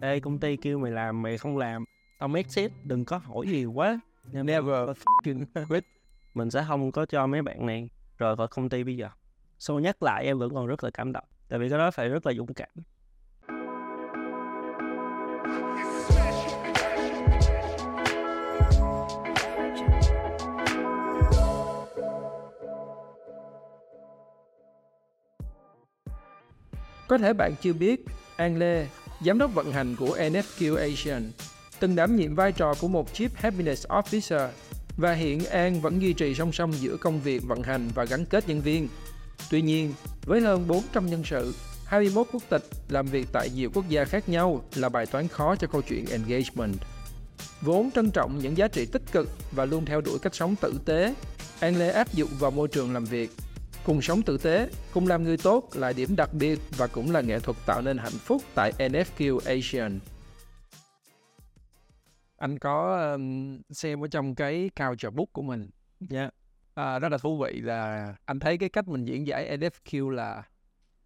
ê công ty kêu mày làm mày không làm. Tao shit đừng có hỏi nhiều quá. Never. Fucking quit. mình sẽ không có cho mấy bạn này rời khỏi công ty bây giờ. So nhắc lại em vẫn còn rất là cảm động. Tại vì cái đó phải rất là dũng cảm. Có thể bạn chưa biết, An Lê, giám đốc vận hành của NFQ Asian, từng đảm nhiệm vai trò của một Chief Happiness Officer và hiện An vẫn duy trì song song giữa công việc vận hành và gắn kết nhân viên. Tuy nhiên, với hơn 400 nhân sự, 21 quốc tịch làm việc tại nhiều quốc gia khác nhau là bài toán khó cho câu chuyện engagement. Vốn trân trọng những giá trị tích cực và luôn theo đuổi cách sống tử tế, An Lê áp dụng vào môi trường làm việc Cùng sống tử tế, cùng làm người tốt là điểm đặc biệt và cũng là nghệ thuật tạo nên hạnh phúc tại NFQ Asian. Anh có um, xem ở trong cái culture book của mình. yeah. À, rất là thú vị là anh thấy cái cách mình diễn giải NFQ là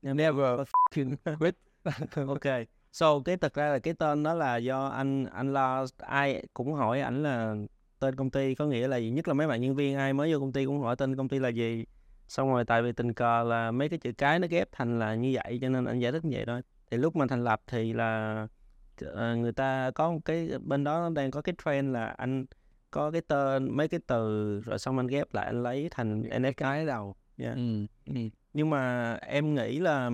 never fucking quit. ok so cái thực ra là cái tên đó là do anh anh lo ai cũng hỏi ảnh là tên công ty có nghĩa là gì nhất là mấy bạn nhân viên ai mới vô công ty cũng hỏi tên công ty là gì xong rồi tại vì tình cờ là mấy cái chữ cái nó ghép thành là như vậy cho nên anh giải thích như vậy thôi thì lúc mà thành lập thì là ờ, người ta có một cái bên đó đang có cái trend là anh có cái tên mấy cái từ rồi xong anh ghép lại anh lấy thành NF cái đầu yeah. Ừ. Ừ. nhưng mà em nghĩ là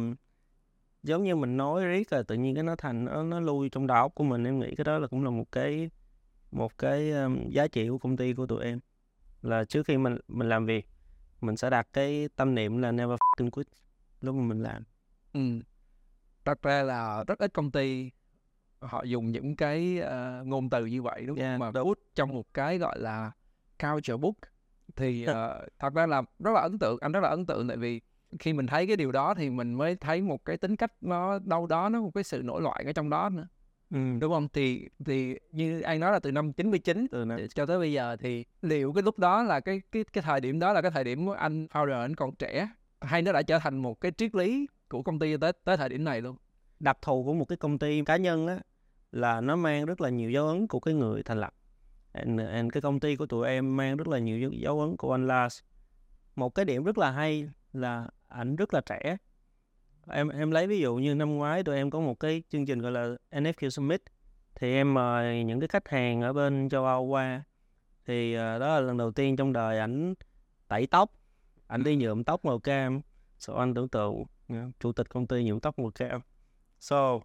giống như mình nói riết là tự nhiên cái nó thành nó, nó lui trong đầu óc của mình em nghĩ cái đó là cũng là một cái một cái um, giá trị của công ty của tụi em là trước khi mình mình làm việc mình sẽ đặt cái tâm niệm là never fucking quit lúc mà mình làm Ừ. Thật ra là rất ít công ty họ dùng những cái ờ, ngôn từ như vậy đúng không? Yeah, Mà put trong một cái gọi là culture book thì ờ, thật ra là rất là ấn tượng, anh rất là ấn tượng tại vì khi mình thấy cái điều đó thì mình mới thấy một cái tính cách nó đâu đó nó một cái sự nổi loạn ở trong đó nữa ừ, đúng không? Thì thì như anh nói là từ năm 99 từ năm cho tới bây giờ thì liệu cái lúc đó là cái cái cái thời điểm đó là cái thời điểm của anh founder anh còn trẻ hay nó đã trở thành một cái triết lý của công ty tới tới thời điểm này luôn? Đặc thù của một cái công ty cá nhân á là nó mang rất là nhiều dấu ấn của cái người thành lập. And, and cái công ty của tụi em mang rất là nhiều dấu, dấu ấn của anh Lars. Một cái điểm rất là hay là ảnh rất là trẻ em em lấy ví dụ như năm ngoái tụi em có một cái chương trình gọi là NFQ Summit. Thì em mời những cái khách hàng ở bên châu Âu qua. Thì uh, đó là lần đầu tiên trong đời ảnh tẩy tóc. Ảnh đi nhuộm tóc màu cam. So anh tưởng tượng ờ, chủ tịch công ty nhuộm tóc màu cam. So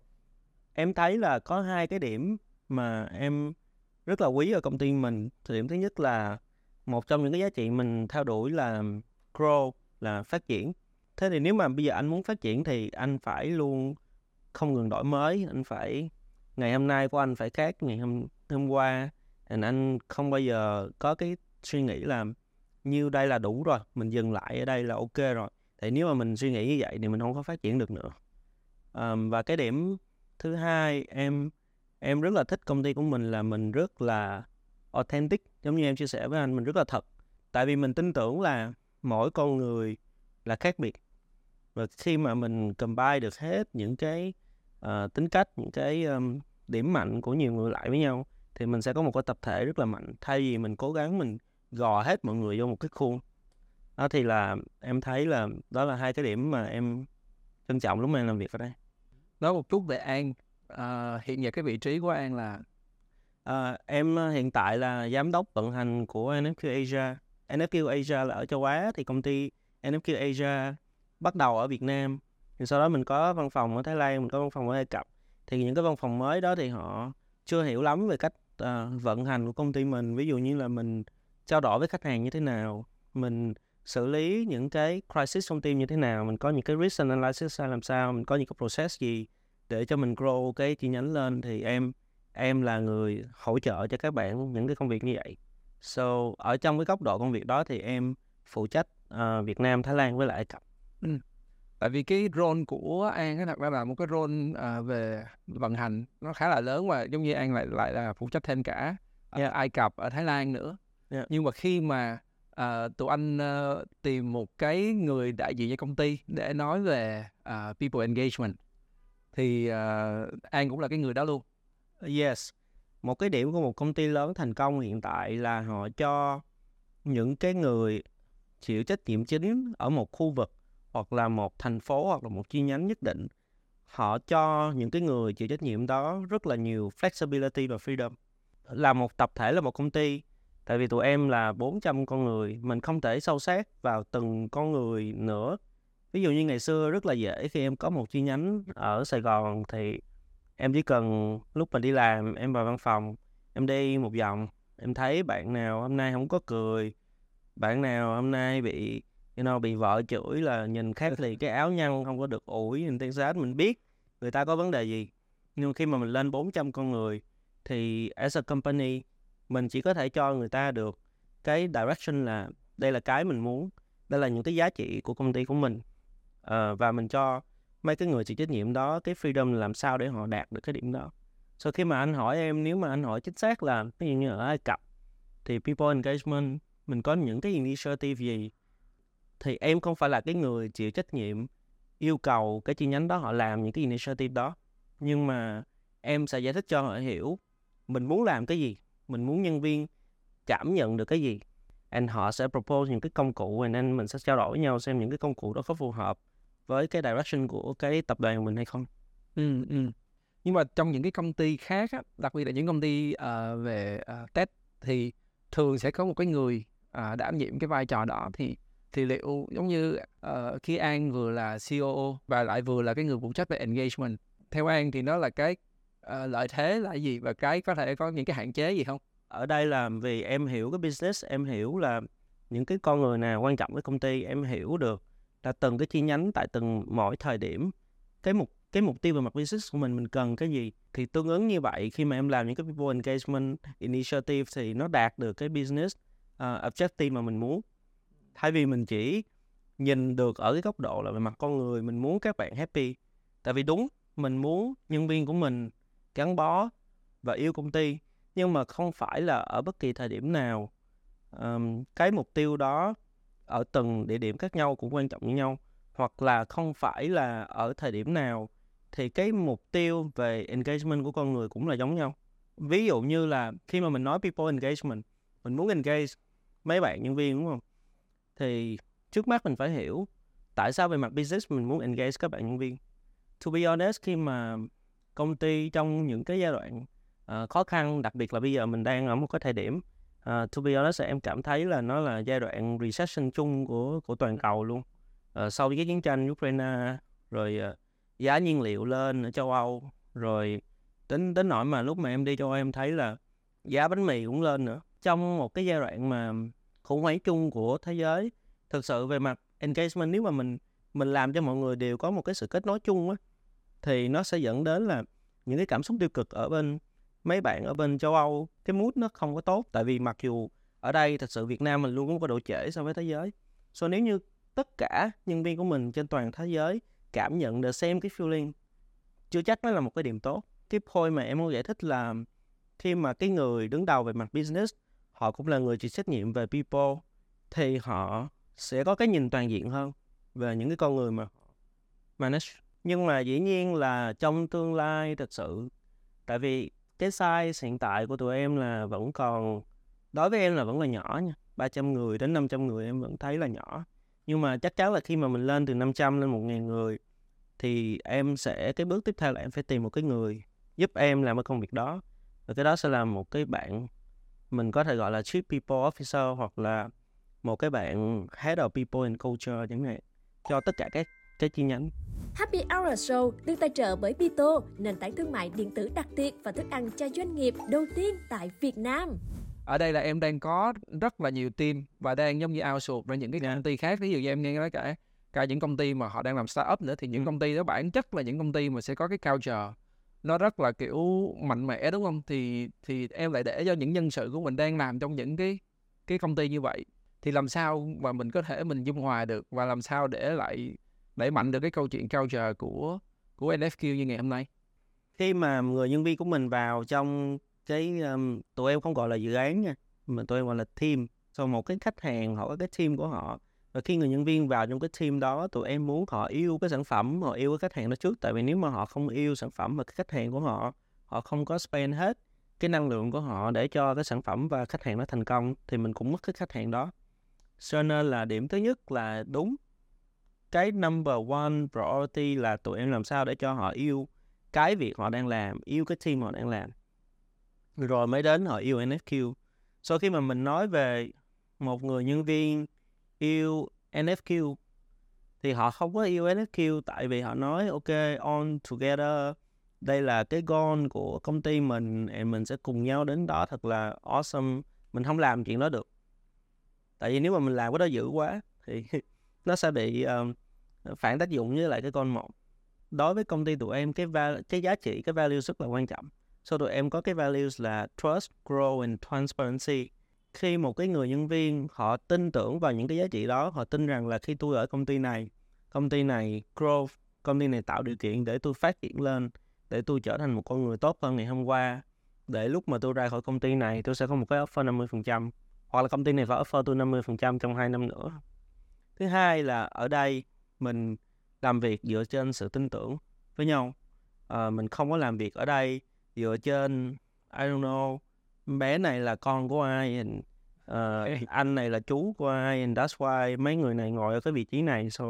em thấy là có hai cái điểm mà em rất là quý ở công ty mình. Thì điểm thứ nhất là một trong những cái giá trị mình theo đuổi là grow là phát triển thế thì nếu mà bây giờ anh muốn phát triển thì anh phải luôn không ngừng đổi mới anh phải ngày hôm nay của anh phải khác ngày hôm hôm qua. And anh không bao giờ có cái suy nghĩ là như đây là đủ rồi mình dừng lại ở đây là ok rồi. Thì nếu mà mình suy nghĩ như vậy thì mình không có phát triển được nữa. Um, và cái điểm thứ hai em em rất là thích công ty của mình là mình rất là authentic. Giống như em chia sẻ với anh mình rất là thật. Tại vì mình tin tưởng là mỗi con người là khác biệt và khi mà mình combine được hết những cái ờ, tính cách những cái ờm, điểm mạnh của nhiều người lại với nhau thì mình sẽ có một cái tập thể rất là mạnh thay vì mình cố gắng mình gò hết mọi người vô một cái khuôn. Đó thì là em thấy là đó là hai cái điểm mà em trân trọng lúc mà em làm việc ở đây. Nói một chút về an à, hiện giờ cái vị trí của an là? À, em hiện tại là giám đốc vận hành của NFQ Asia. NFQ Asia là ở châu Á thì công ty NFQ Asia bắt đầu ở Việt Nam. Thì sau đó mình có văn phòng ở Thái Lan, mình có văn phòng ở Ai Cập. Thì những cái văn phòng mới đó thì họ chưa hiểu lắm về cách uh, vận hành của công ty mình. Ví dụ như là mình trao đổi với khách hàng như thế nào, mình xử lý những cái crisis trong team như thế nào, mình có những cái risk analysis ra làm sao, mình có những cái process gì để cho mình grow cái chi nhánh lên thì em em là người hỗ trợ cho các bạn những cái công việc như vậy. So ở trong cái góc độ công việc đó thì em phụ trách uh, Việt Nam, Thái Lan với lại Ai Cập tại vì cái role của an á thật ra là một cái role à, về vận hành nó khá là lớn và giống như an lại lại là phụ trách thêm cả ở Yeah. ai cập ở thái lan nữa Yeah. nhưng mà khi mà à, tụi anh ờ, tìm một cái người đại diện cho công ty để nói về à, people engagement thì uh, An cũng là cái người đó luôn. Yes. Một cái điểm của một công ty lớn thành công hiện tại là họ cho những cái người chịu trách nhiệm chính ở một khu vực hoặc là một thành phố hoặc là một chi nhánh nhất định, họ cho những cái người chịu trách nhiệm đó rất là nhiều flexibility và freedom. Là một tập thể, là một công ty, tại vì tụi em là 400 con người, mình không thể sâu sát vào từng con người nữa. Ví dụ như ngày xưa rất là dễ khi em có một chi nhánh ở Sài Gòn thì em chỉ cần lúc mình đi làm, em vào văn phòng, em đi một vòng, em thấy bạn nào hôm nay không có cười, bạn nào hôm nay bị you know, bị vợ chửi là nhìn khác thì cái áo nhăn không có được ủi nhìn tên sát mình biết người ta có vấn đề gì. Nhưng khi mà mình lên 400 con người thì as a company mình chỉ có thể cho người ta được cái direction là đây là cái mình muốn đây là những cái giá trị của công ty của mình. Uh, và mình cho mấy cái người chịu trách nhiệm đó cái freedom làm sao để họ đạt được cái điểm đó. So khi mà anh hỏi em nếu mà anh hỏi chính xác là ví dụ như ở Ai Cập thì people engagement mình có những cái initiative gì thì em không phải là cái người chịu trách nhiệm yêu cầu cái chi nhánh đó họ làm những cái initiative đó. Nhưng mà em sẽ giải thích cho họ hiểu mình muốn làm cái gì mình muốn nhân viên cảm nhận được cái gì. And họ sẽ propose những cái công cụ and then mình sẽ trao đổi với nhau xem những cái công cụ đó có phù hợp với cái direction của cái tập đoàn mình hay không. Ừ, ừ. nhưng mà trong những cái công ty khác á, đặc biệt là những công ty uh, về ờ, uh, test thì thường sẽ có một cái người uh, đảm nhiệm cái vai trò đó thì thì liệu giống như uh, khi An vừa là CEO và lại vừa là cái người phụ trách về engagement theo An thì nó là cái uh, lợi thế là gì và cái có thể có những cái hạn chế gì không? Ở đây là vì em hiểu cái business, em hiểu là những cái con người nào quan trọng với công ty, em hiểu được là từng cái chi nhánh tại từng mỗi thời điểm cái mục cái mục tiêu về mặt business của mình mình cần cái gì thì tương ứng như vậy khi mà em làm những cái people engagement initiative thì nó đạt được cái business uh, objective mà mình muốn thay vì mình chỉ nhìn được ở cái góc độ là về mặt con người mình muốn các bạn happy. Tại vì đúng mình muốn nhân viên của mình gắn bó và yêu công ty nhưng mà không phải là ở bất kỳ thời điểm nào. Um, cái mục tiêu đó ở từng địa điểm khác nhau cũng quan trọng như nhau hoặc là không phải là ở thời điểm nào thì cái mục tiêu về engagement của con người cũng là giống nhau. Ví dụ như là khi mà mình nói people engagement mình muốn engage mấy bạn nhân viên đúng không? Thì trước mắt mình phải hiểu tại sao về mặt business mình muốn engage các bạn nhân viên. To be honest khi mà công ty trong những cái giai đoạn uh, khó khăn đặc biệt là bây giờ mình đang ở một cái thời điểm uh, to be honest em cảm thấy là nó là giai đoạn recession chung của của toàn cầu luôn. Uh, sau cái chiến tranh Ukraine rồi uh, giá nhiên liệu lên ở châu Âu rồi đến đến nỗi mà lúc mà em đi châu Âu em thấy là giá bánh mì cũng lên nữa. Trong một cái giai đoạn mà khủng hoảng chung của thế giới. Thực sự về mặt engagement, nếu mà mình mình làm cho mọi người đều có một cái sự kết nối chung á, thì nó sẽ dẫn đến là những cái cảm xúc tiêu cực ở bên mấy bạn ở bên châu Âu. Cái mood nó không có tốt, tại vì mặc dù ở đây thật sự Việt Nam mình luôn có độ trễ so với thế giới. So nếu như tất cả nhân viên của mình trên toàn thế giới cảm nhận được, xem cái feeling, chưa chắc nó là một cái điểm tốt. Cái point mà em muốn giải thích là khi mà cái người đứng đầu về mặt business họ cũng là người chịu trách nhiệm về people, thì họ sẽ có cái nhìn toàn diện hơn về những cái con người mà. Manage nhưng mà dĩ nhiên là trong tương lai thật sự, tại vì cái size hiện tại của tụi em là vẫn còn, đối với em là vẫn là nhỏ nha 300 người đến 500 người em vẫn thấy là nhỏ. Nhưng mà chắc chắn là khi mà mình lên từ 500 lên 1.000 người, thì em sẽ, cái bước tiếp theo là em phải tìm một cái người giúp em làm cái công việc đó. Và cái đó sẽ là một cái bạn mình có thể gọi là chief people officer hoặc là một cái bạn head of people and culture chẳng hạn cho tất cả các cái chi nhánh Happy Hour Show được tài trợ bởi Bito, nền tảng thương mại điện tử đặc tiệc và thức ăn cho doanh nghiệp đầu tiên tại Việt Nam. Ở đây là em đang có rất là nhiều team và đang giống như outsource ra những cái công ty khác. Ví dụ như em nghe nói cả cả những công ty mà họ đang làm startup nữa thì những công ty đó bản chất là những công ty mà sẽ có cái culture nó rất là kiểu mạnh mẽ đúng không? Thì thì em lại để cho những nhân sự của mình đang làm trong những cái cái công ty như vậy. Thì làm sao mà mình có thể mình dung hòa được và làm sao để lại đẩy mạnh được cái câu chuyện culture của của NFQ như ngày hôm nay? Khi mà người nhân viên của mình vào trong cái um, tụi em không gọi là dự án nha mà tụi em gọi là team. Sau một cái khách hàng họ có cái team của họ và khi người nhân viên vào trong cái team đó, tụi em muốn họ yêu cái sản phẩm, họ yêu cái khách hàng đó trước. Tại vì nếu mà họ không yêu sản phẩm và cái khách hàng của họ họ không có spend hết cái năng lượng của họ để cho cái sản phẩm và khách hàng nó thành công, thì mình cũng mất cái khách hàng đó. Cho nên là điểm thứ nhất là đúng, cái number one priority là tụi em làm sao để cho họ yêu cái việc họ đang làm, yêu cái team họ đang làm. Rồi mới đến họ yêu NFQ sau khi mà mình nói về một người nhân viên yêu NFQ thì họ không có yêu NFQ tại vì họ nói ok on together. Đây là cái goal của công ty mình and mình sẽ cùng nhau đến đó. Thật là awesome. Mình không làm chuyện đó được. Tại vì nếu mà mình làm cái đó dữ quá thì nó sẽ bị um, phản tác dụng với lại cái con một đối với công ty tụi em cái va- cái giá trị cái value rất là quan trọng. So tụi em có cái values là trust grow and transparency khi một cái người nhân viên họ tin tưởng vào những cái giá trị đó họ tin rằng là khi tôi ở công ty này công ty này grow công ty này tạo điều kiện để tôi phát triển lên để tôi trở thành một con người tốt hơn ngày hôm qua để lúc mà tôi ra khỏi công ty này tôi sẽ có một cái offer 50% hoặc là công ty này phải offer tôi 50% trong 2 năm nữa. Thứ hai là ở đây mình làm việc dựa trên sự tin tưởng với nhau. À, mình không có làm việc ở đây dựa trên I don't know bé này là con của ai? And, uh, anh này là chú của ai? And that's why mấy người này ngồi ở cái vị trí này. So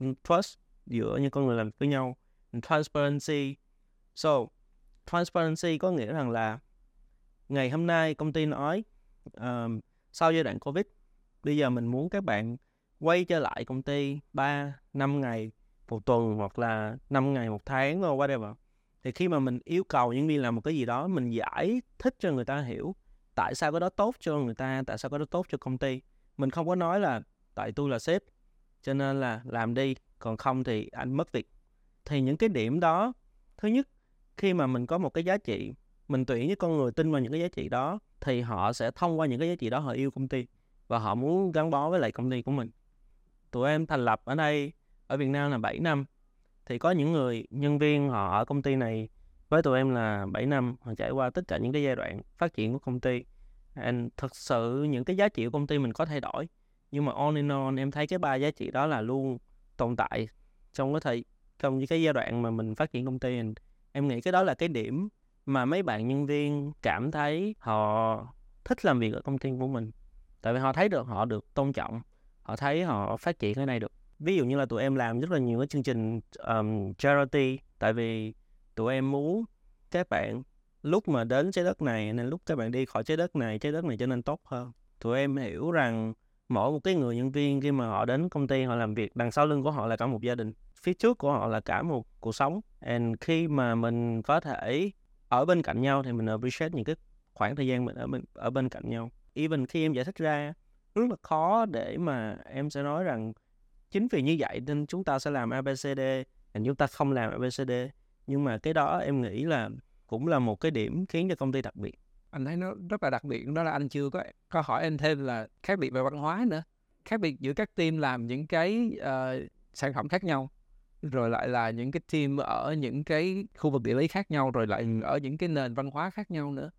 trust giữa những con người làm với nhau. And transparency. So transparency có nghĩa rằng là ngày hôm nay công ty nói um, sau giai đoạn covid bây giờ mình muốn các bạn quay trở lại công ty 3, 5 ngày một tuần hoặc là 5 ngày một tháng hoặc whatever thì khi mà mình yêu cầu nhân viên làm một cái gì đó, mình giải thích cho người ta hiểu tại sao cái đó tốt cho người ta, tại sao cái đó tốt cho công ty. Mình không có nói là tại tôi là sếp, cho nên là làm đi, còn không thì anh mất việc. Thì những cái điểm đó, thứ nhất, khi mà mình có một cái giá trị, mình tuyển những con người tin vào những cái giá trị đó, thì họ sẽ thông qua những cái giá trị đó họ yêu công ty và họ muốn gắn bó với lại công ty của mình. Tụi em thành lập ở đây, ở Việt Nam là 7 năm thì có những người, nhân viên họ ở công ty này với tụi em là 7 năm, họ trải qua tất cả những cái giai đoạn phát triển của công ty. And thật sự những cái giá trị của công ty mình có thay đổi. Nhưng mà on and on em thấy cái ba giá trị đó là luôn tồn tại trong cái thời, trong những cái giai đoạn mà mình phát triển công ty. And em nghĩ cái đó là cái điểm mà mấy bạn nhân viên cảm thấy họ thích làm việc ở công ty của mình. Tại vì họ thấy được, họ được tôn trọng, họ thấy họ phát triển cái này được ví dụ như là tụi em làm rất là nhiều cái chương trình um, charity tại vì tụi em muốn các bạn lúc mà đến trái đất này nên lúc các bạn đi khỏi trái đất này trái đất này trở nên tốt hơn. Tụi em hiểu rằng mỗi một cái người nhân viên khi mà họ đến công ty họ làm việc đằng sau lưng của họ là cả một gia đình phía trước của họ là cả một cuộc sống. And khi mà mình có thể ở bên cạnh nhau thì mình appreciate những cái khoảng thời gian mình ở bên ở bên cạnh nhau. Even khi em giải thích ra rất là khó để mà em sẽ nói rằng chính vì như vậy nên chúng ta sẽ làm ABCD and chúng ta không làm ABCD nhưng mà cái đó em nghĩ là cũng là một cái điểm khiến cho công ty đặc biệt. Anh thấy nó rất là đặc biệt đó là anh chưa có có hỏi em thêm là khác biệt về văn hóa nữa khác biệt giữa các team làm những cái uh, sản phẩm khác nhau rồi lại là những cái team ở những cái khu vực địa lý khác nhau rồi lại ở những cái nền văn hóa khác nhau nữa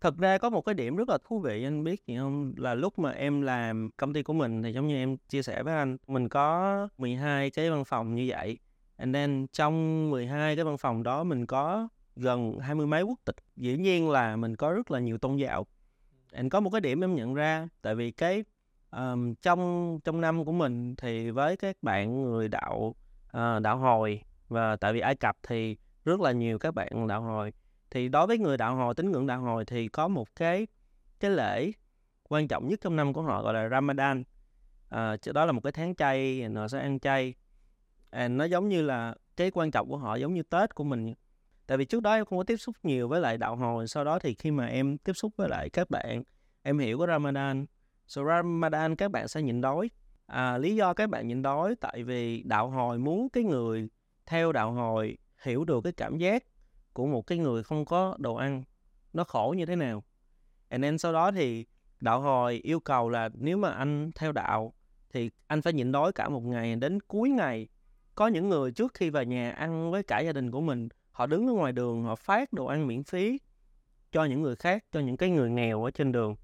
thật ra có một cái điểm rất là thú vị anh biết gì không? Là lúc mà em làm công ty của mình thì giống như em chia sẻ với anh mình có 12 cái văn phòng như vậy. And then trong 12 cái văn phòng đó mình có gần hai mươi mấy quốc tịch. Dĩ nhiên là mình có rất là nhiều tôn giáo. Anh có một cái điểm em nhận ra tại vì cái um, trong trong năm của mình thì với các bạn người đạo uh, đạo hồi và tại vì Ai Cập thì rất là nhiều các bạn đạo hồi thì đối với người đạo hồi tín ngưỡng đạo hồi thì có một cái cái lễ quan trọng nhất trong năm của họ gọi là Ramadan. À, đó là một cái tháng chay họ sẽ ăn chay. À, nó giống như là cái quan trọng của họ giống như Tết của mình. Tại vì trước đó em không có tiếp xúc nhiều với lại đạo hồi sau đó thì khi mà em tiếp xúc với lại các bạn em hiểu có Ramadan. So Ramadan các bạn sẽ nhịn đói. À, lý do các bạn nhịn đói tại vì đạo hồi muốn cái người theo đạo hồi hiểu được cái cảm giác của một cái người không có đồ ăn nó khổ như thế nào? And then sau đó thì đạo hồi yêu cầu là nếu mà anh theo đạo thì anh phải nhịn đói cả một ngày đến cuối ngày có những người trước khi vào nhà ăn với cả gia đình của mình họ đứng ở ngoài đường họ phát đồ ăn miễn phí cho những người khác cho những cái người nghèo ở trên đường.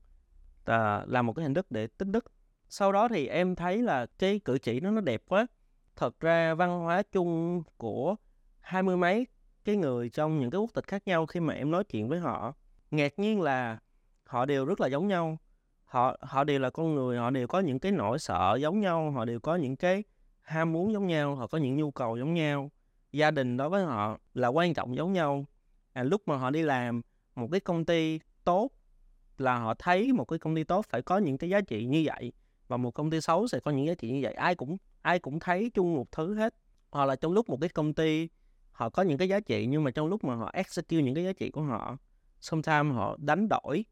À, là một cái hình thức để tích đức. Sau đó thì em thấy là cái cử chỉ nó nó đẹp quá. Thật ra văn hóa chung của hai mươi mấy cái người trong những cái quốc tịch khác nhau khi mà em nói chuyện với họ. Ngạc nhiên là họ đều rất là giống nhau. Họ họ đều là con người họ đều có những cái nỗi sợ giống nhau họ đều có những cái ham muốn giống nhau họ có những nhu cầu giống nhau. Gia đình đối với họ là quan trọng giống nhau. À, lúc mà họ đi làm một cái công ty tốt là họ thấy một cái công ty tốt phải có những cái giá trị như vậy và một công ty xấu sẽ có những giá trị như vậy. Ai cũng ai cũng thấy chung một thứ hết. Hoặc là trong lúc một cái công ty họ có những cái giá trị, nhưng mà trong lúc mà họ execute những cái giá trị của họ sometimes họ đánh đổi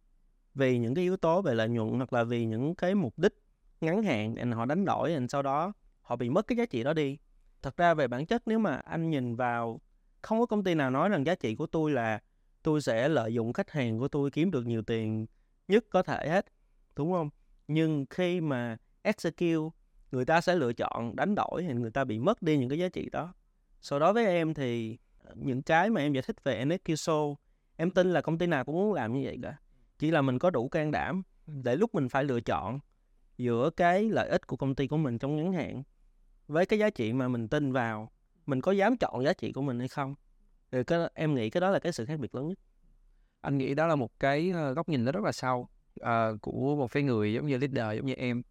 vì những cái yếu tố về lợi nhuận hoặc là vì những cái mục đích ngắn hạn and họ đánh đổi and sau đó họ bị mất cái giá trị đó đi. Thật ra về bản chất nếu mà anh nhìn vào, không có công ty nào nói rằng giá trị của tôi là tôi sẽ lợi dụng khách hàng của tôi kiếm được nhiều tiền nhất có thể hết, đúng không? Nhưng khi mà execute, người ta sẽ lựa chọn đánh đổi thì người ta bị mất đi những cái giá trị đó sau đó với em thì ờ, những cái mà em giải thích về NSQ Show em tin là công ty nào cũng muốn làm như vậy cả. Chỉ là mình có đủ can đảm để lúc mình phải lựa chọn giữa cái lợi ích của công ty của mình trong ngắn hạn với cái giá trị mà mình tin vào mình có dám chọn giá trị của mình hay không. Thì cái em nghĩ cái đó là cái sự khác biệt lớn nhất. Anh nghĩ đó là một cái ờ, góc nhìn nó rất là sâu uh, của một cái người giống như leader giống như em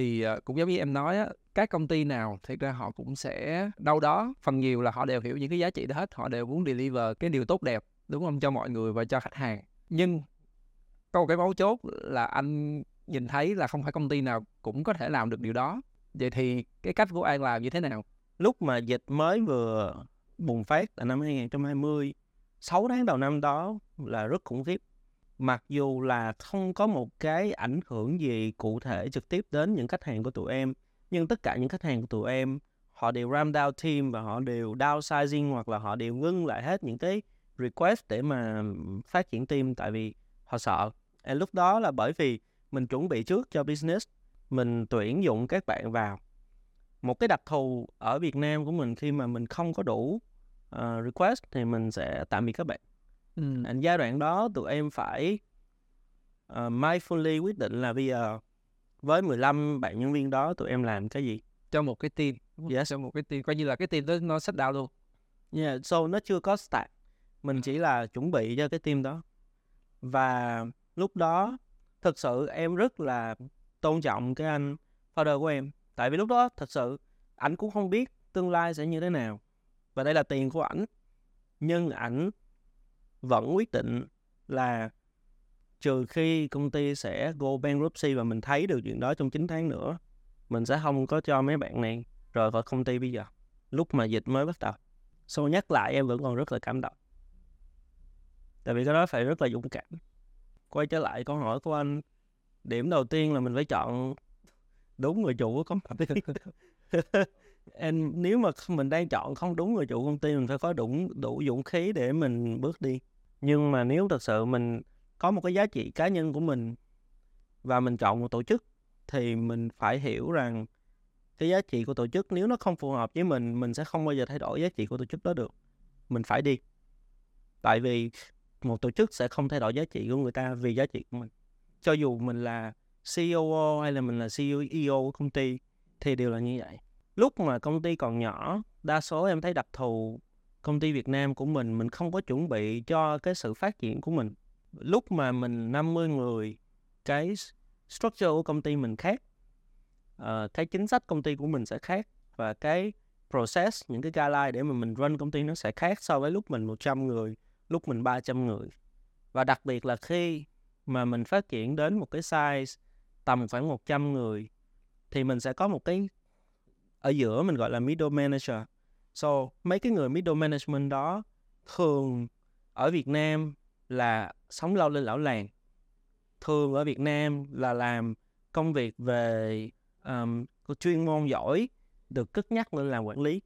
thì ờ, cũng giống như em nói á, các công ty nào thực ra họ cũng sẽ đâu đó phần nhiều là họ đều hiểu những cái giá trị đó hết họ đều muốn deliver cái điều tốt đẹp đúng không cho mọi người và cho khách hàng. Nhưng có một cái mấu chốt là anh nhìn thấy là không phải công ty nào cũng có thể làm được điều đó. Vậy thì cái cách của an làm như thế nào? Lúc mà dịch mới vừa bùng phát là năm 2020 6 tháng đầu năm đó là rất khủng khiếp mặc dù là không có một cái ảnh hưởng gì cụ thể trực tiếp đến những khách hàng của tụi em nhưng tất cả những khách hàng của tụi em họ đều ram down team và họ đều downsizing hoặc là họ đều ngưng lại hết những cái request để mà phát triển team tại vì họ sợ. À, lúc đó là bởi vì mình chuẩn bị trước cho business mình tuyển dụng các bạn vào. Một cái đặc thù ở Việt Nam của mình khi mà mình không có đủ uh, request thì mình sẽ tạm biệt các bạn ừ. And giai đoạn đó tụi em phải uh, mindfully quyết định là bây giờ với 15 bạn nhân viên đó tụi em làm cái gì? Cho một cái team yes. cho một cái team coi như là cái team đó nó set down luôn. Yeah so nó chưa có start mình chỉ là chuẩn bị cho cái team đó. Và lúc đó thực sự em rất là tôn trọng cái anh founder của em. Tại vì lúc đó thật sự ảnh cũng không biết tương lai sẽ như thế nào. Và đây là tiền của ảnh. Nhưng ảnh vẫn quyết định là trừ khi công ty sẽ go bankruptcy và mình thấy được chuyện đó trong 9 tháng nữa, mình sẽ không có cho mấy bạn này rời khỏi công ty bây giờ. Lúc mà dịch mới bắt đầu. Sau nhắc lại em vẫn còn rất là cảm động. Tại vì cái đó phải rất là dũng cảm. Quay trở lại câu hỏi của anh, điểm đầu tiên là mình phải chọn đúng người chủ của công ty. Em, nếu mà mình đang chọn không đúng người chủ công ty, mình phải có đủ đủ dũng khí để mình bước đi nhưng mà nếu thật sự mình có một cái giá trị cá nhân của mình và mình chọn một tổ chức, thì mình phải hiểu rằng cái giá trị của tổ chức nếu nó không phù hợp với mình mình sẽ không bao giờ thay đổi giá trị của tổ chức đó được. Mình phải đi. Tại vì một tổ chức sẽ không thay đổi giá trị của người ta vì giá trị của mình. Cho dù mình là CEO hay là mình là CEO của công ty thì đều là như vậy. Lúc mà công ty còn nhỏ, đa số em thấy đặc thù công ty Việt Nam của mình mình không có chuẩn bị cho cái sự phát triển của mình. Lúc mà mình 50 người cái structure của công ty mình khác uh, cái chính sách công ty của mình sẽ khác và cái process những cái guideline để mà mình run công ty nó sẽ khác so với lúc mình 100 người lúc mình 300 người. Và đặc biệt là khi mà mình phát triển đến một cái size tầm khoảng 100 người thì mình sẽ có một cái ở giữa mình gọi là middle manager so mấy cái người middle management đó thường ở Việt Nam là sống lâu lên lão làng. Thường ở Việt Nam là làm công việc về um, chuyên môn giỏi được cất nhắc lên làm quản lý.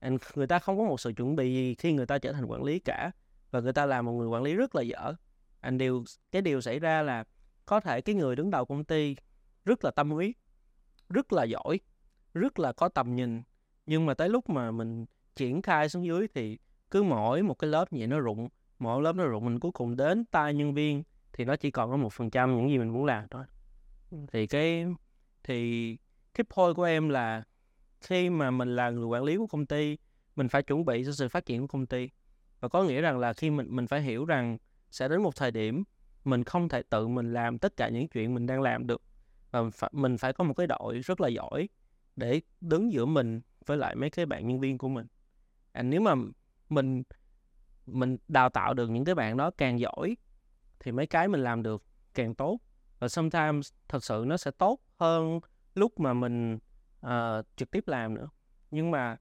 And người ta không có một sự chuẩn bị gì khi người ta trở thành quản lý cả và người ta làm một người quản lý rất là dở. Anh điều cái điều xảy ra là có thể cái người đứng đầu công ty rất là tâm huyết rất là giỏi rất là có tầm nhìn nhưng mà tới lúc mà mình triển khai xuống dưới thì cứ mỗi một cái lớp vậy nó rụng mỗi lớp nó rụng mình cuối cùng đến tay nhân viên thì nó chỉ còn có một phần trăm những gì mình muốn làm thôi. Thì cái thì cái point của em là khi mà mình là người quản lý của công ty mình phải chuẩn bị cho sự phát triển của công ty. Và có nghĩa rằng là khi mình mình phải hiểu rằng sẽ đến một thời điểm mình không thể tự mình làm tất cả những chuyện mình đang làm được. Và mình phải, mình phải có một cái đội rất là giỏi để đứng giữa mình với lại mấy cái bạn nhân viên của mình. À, nếu mà mình mình đào tạo được những cái bạn đó càng giỏi thì mấy cái mình làm được càng tốt. Và sometimes thật sự nó sẽ tốt hơn lúc mà mình uh, trực tiếp làm nữa. Nhưng mà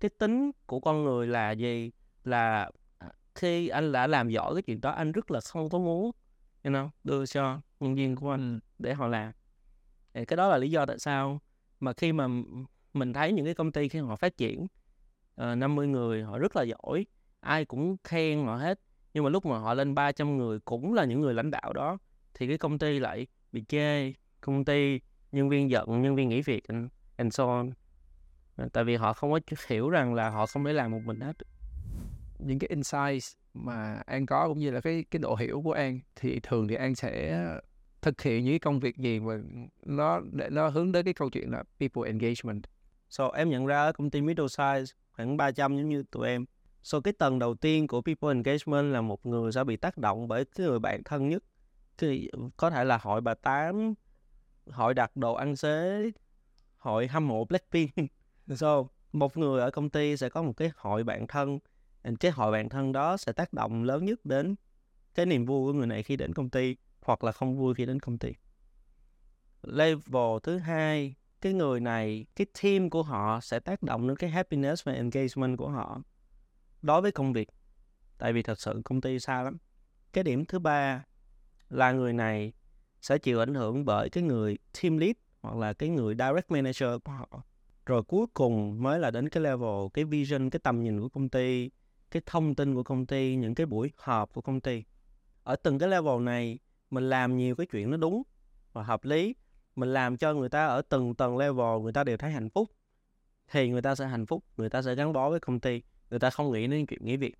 cái tính của con người là gì? Là à, khi anh đã làm giỏi cái chuyện đó anh rất là không có muốn you know, đưa cho nhân viên của anh ừ. để họ làm. Thì cái đó là lý do tại sao mà khi mà mình thấy những cái công ty khi họ phát triển ờ, uh, 50 người họ rất là giỏi ai cũng khen họ hết. Nhưng mà lúc mà họ lên 300 người cũng là những người lãnh đạo đó thì cái công ty lại bị chê công ty nhân viên giận nhân viên nghỉ việc and, and so on. Ờ, tại vì họ không có hiểu rằng là họ không thể làm một mình hết. Những cái insights mà An có cũng như là cái cái độ hiểu của An thì thường thì An sẽ thực hiện những công việc gì mà nó để nó hướng đến cái câu chuyện là people engagement. So em nhận ra ở công ty middle size khoảng 300 giống như tụi em. So cái tầng đầu tiên của people engagement là một người sẽ bị tác động bởi cái người bạn thân nhất. Thì có thể là hội bà tám, hội đặt đồ ăn xế, hội hâm mộ Blackpink. So một người ở công ty sẽ có một cái hội bạn thân cái hội bạn thân đó sẽ tác động lớn nhất đến cái niềm vui của người này khi đến công ty hoặc là không vui khi đến công ty level thứ hai cái người này, cái team của họ sẽ tác động đến cái happiness và engagement của họ đối với công việc. Tại vì thật sự công ty xa lắm. Cái điểm thứ ba là người này sẽ chịu ảnh hưởng bởi cái người team lead hoặc là cái người direct manager của họ. Rồi cuối cùng mới là đến cái level, cái vision, cái tầm nhìn của công ty, cái thông tin của công ty, những cái buổi họp của công ty. Ở từng cái level này, mình làm nhiều cái chuyện nó đúng và hợp lý mình làm cho người ta ở từng tầng level người ta đều thấy hạnh phúc. Thì người ta sẽ hạnh phúc người ta sẽ gắn bó với công ty người ta không nghĩ đến chuyện nghỉ việc.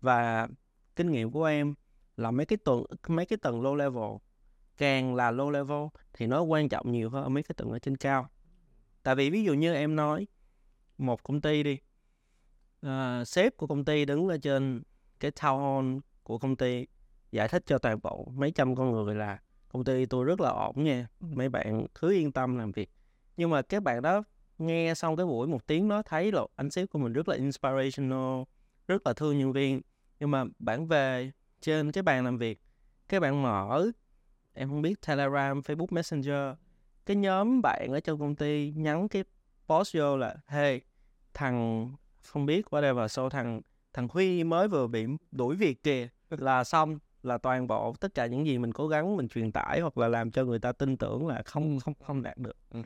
Và kinh nghiệm của em là mấy cái tuần mấy cái tầng low level càng là low level thì nó quan trọng nhiều hơn ở mấy cái tầng ở trên cao. Tại vì ví dụ như em nói một công ty đi uh, sếp của công ty đứng ở trên cái town hall của công ty giải thích cho toàn bộ mấy trăm con người là công ty tôi rất là ổn nha mấy bạn cứ yên tâm làm việc. Nhưng mà các bạn đó nghe xong cái buổi một tiếng đó thấy là anh sếp của mình rất là inspirational rất là thương nhân viên. Nhưng mà bạn về trên cái bàn làm việc cái bạn mở em không biết telegram facebook messenger cái nhóm bạn ở trong công ty nhắn cái post vô là hey thằng không biết whatever sau thằng thằng Huy mới vừa bị đuổi việc kìa là xong là toàn bộ tất cả những gì mình cố gắng mình truyền tải hoặc là làm cho người ta tin tưởng là không không không đạt được. Ừ.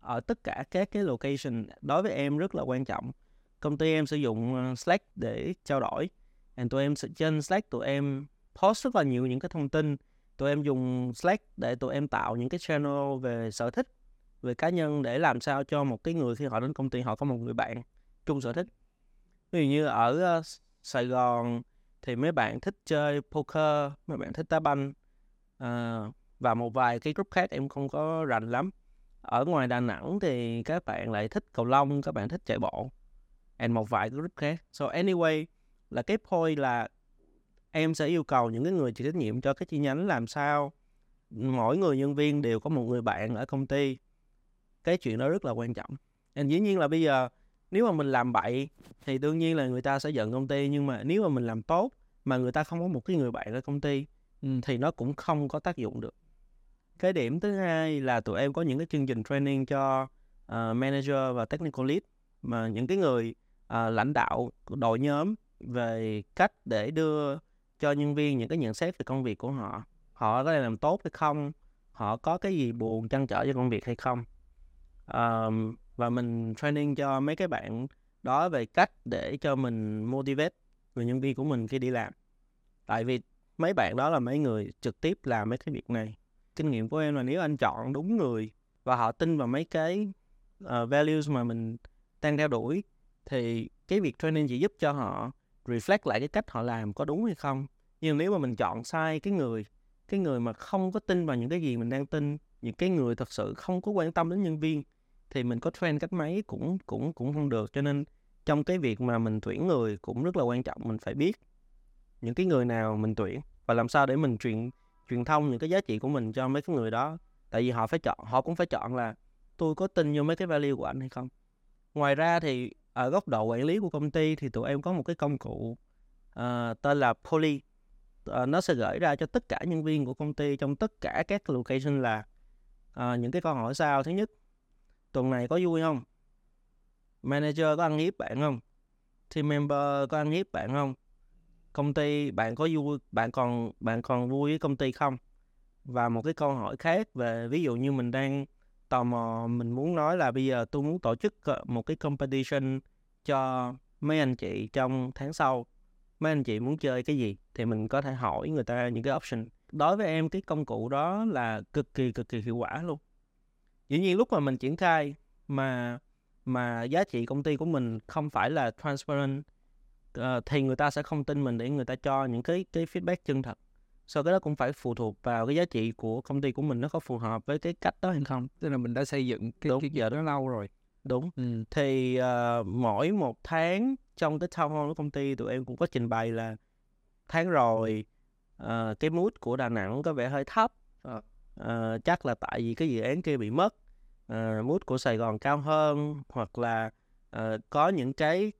ở tất cả các cái location đối với em rất là quan trọng. Công ty em sử dụng ờ, Slack để trao đổi. And tụi em trên Slack tụi em post rất là nhiều những cái thông tin. Tụi em dùng Slack để tụi em tạo những cái channel về sở thích về cá nhân để làm sao cho một cái người khi họ đến công ty họ có một người bạn chung sở thích. Ví dụ như ở uh, Sài Gòn thì mấy bạn thích chơi poker mấy bạn thích đá banh à, và một vài cái group khác em không có rành lắm. Ở ngoài Đà Nẵng thì các bạn lại thích cầu lông các bạn thích chạy bộ and một vài cái group khác. So anyway là cái point là em sẽ yêu cầu những cái người chịu trách nhiệm cho cái chi nhánh làm sao mỗi người nhân viên đều có một người bạn ở công ty. Cái chuyện đó rất là quan trọng. And dĩ nhiên là bây giờ nếu mà mình làm bậy thì đương nhiên là người ta sẽ giận công ty nhưng mà nếu mà mình làm tốt mà người ta không có một cái người bạn ở công ty ừ. thì nó cũng không có tác dụng được cái điểm thứ hai là tụi em có những cái chương trình training cho uh, manager và technical lead mà những cái người uh, lãnh đạo đội nhóm về cách để đưa cho nhân viên những cái nhận xét về công việc của họ họ có thể làm tốt hay không họ có cái gì buồn chăn trở cho công việc hay không um, và mình training cho mấy cái bạn đó về cách để cho mình motivate người nhân viên của mình khi đi làm. Tại vì mấy bạn đó là mấy người trực tiếp làm mấy cái việc này. Kinh nghiệm của em là nếu anh chọn đúng người và họ tin vào mấy cái uh, values mà mình đang theo đuổi thì cái việc training chỉ giúp cho họ reflect lại cái cách họ làm có đúng hay không. Nhưng nếu mà mình chọn sai cái người cái người mà không có tin vào những cái gì mình đang tin những cái người thật sự không có quan tâm đến nhân viên thì mình có train cách mấy cũng cũng cũng không được. Cho nên trong cái việc mà mình tuyển người cũng rất là quan trọng mình phải biết những cái người nào mình tuyển và làm sao để mình truyền truyền thông những cái giá trị của mình cho mấy cái người đó. Tại vì họ phải chọn họ cũng phải chọn là tôi có tin vô mấy cái value của anh hay không? Ngoài ra thì ở góc độ quản lý của công ty thì tụi em có một cái công cụ uh, tên là Poly. Uh, nó sẽ gửi ra cho tất cả nhân viên của công ty trong tất cả các location là uh, những cái câu hỏi sau. Thứ nhất tuần này có vui không? Manager có ăn hiếp bạn không? Team member có ăn hiếp bạn không? Công ty bạn có vui, bạn còn bạn còn vui với công ty không? Và một cái câu hỏi khác về ví dụ như mình đang tò mò, mình muốn nói là bây giờ tôi muốn tổ chức ờ, một cái competition cho mấy anh chị trong tháng sau. Mấy anh chị muốn chơi cái gì? Thì mình có thể hỏi người ta những cái option. Đối với em, cái công cụ đó là cực kỳ cực kỳ hiệu quả luôn dĩ nhiên lúc mà mình triển khai mà mà giá trị công ty của mình không phải là transparent uh, thì người ta sẽ không tin mình để người ta cho những cái cái feedback chân thật sau cái đó cũng phải phụ thuộc vào cái giá trị của công ty của mình nó có phù hợp với cái cách đó hay không tức là mình đã xây dựng cái, Đúng. cái giờ đó lâu rồi Đúng. Ừ. Thì uh, mỗi một tháng trong cái town hall của công ty tụi em cũng có trình bày là tháng rồi uh, cái mood của Đà Nẵng có vẻ hơi thấp. Uh, Ờ, chắc là tại vì cái dự án kia bị mất. Ờ, uh, mút của Sài Gòn cao hơn hoặc là uh, có những cái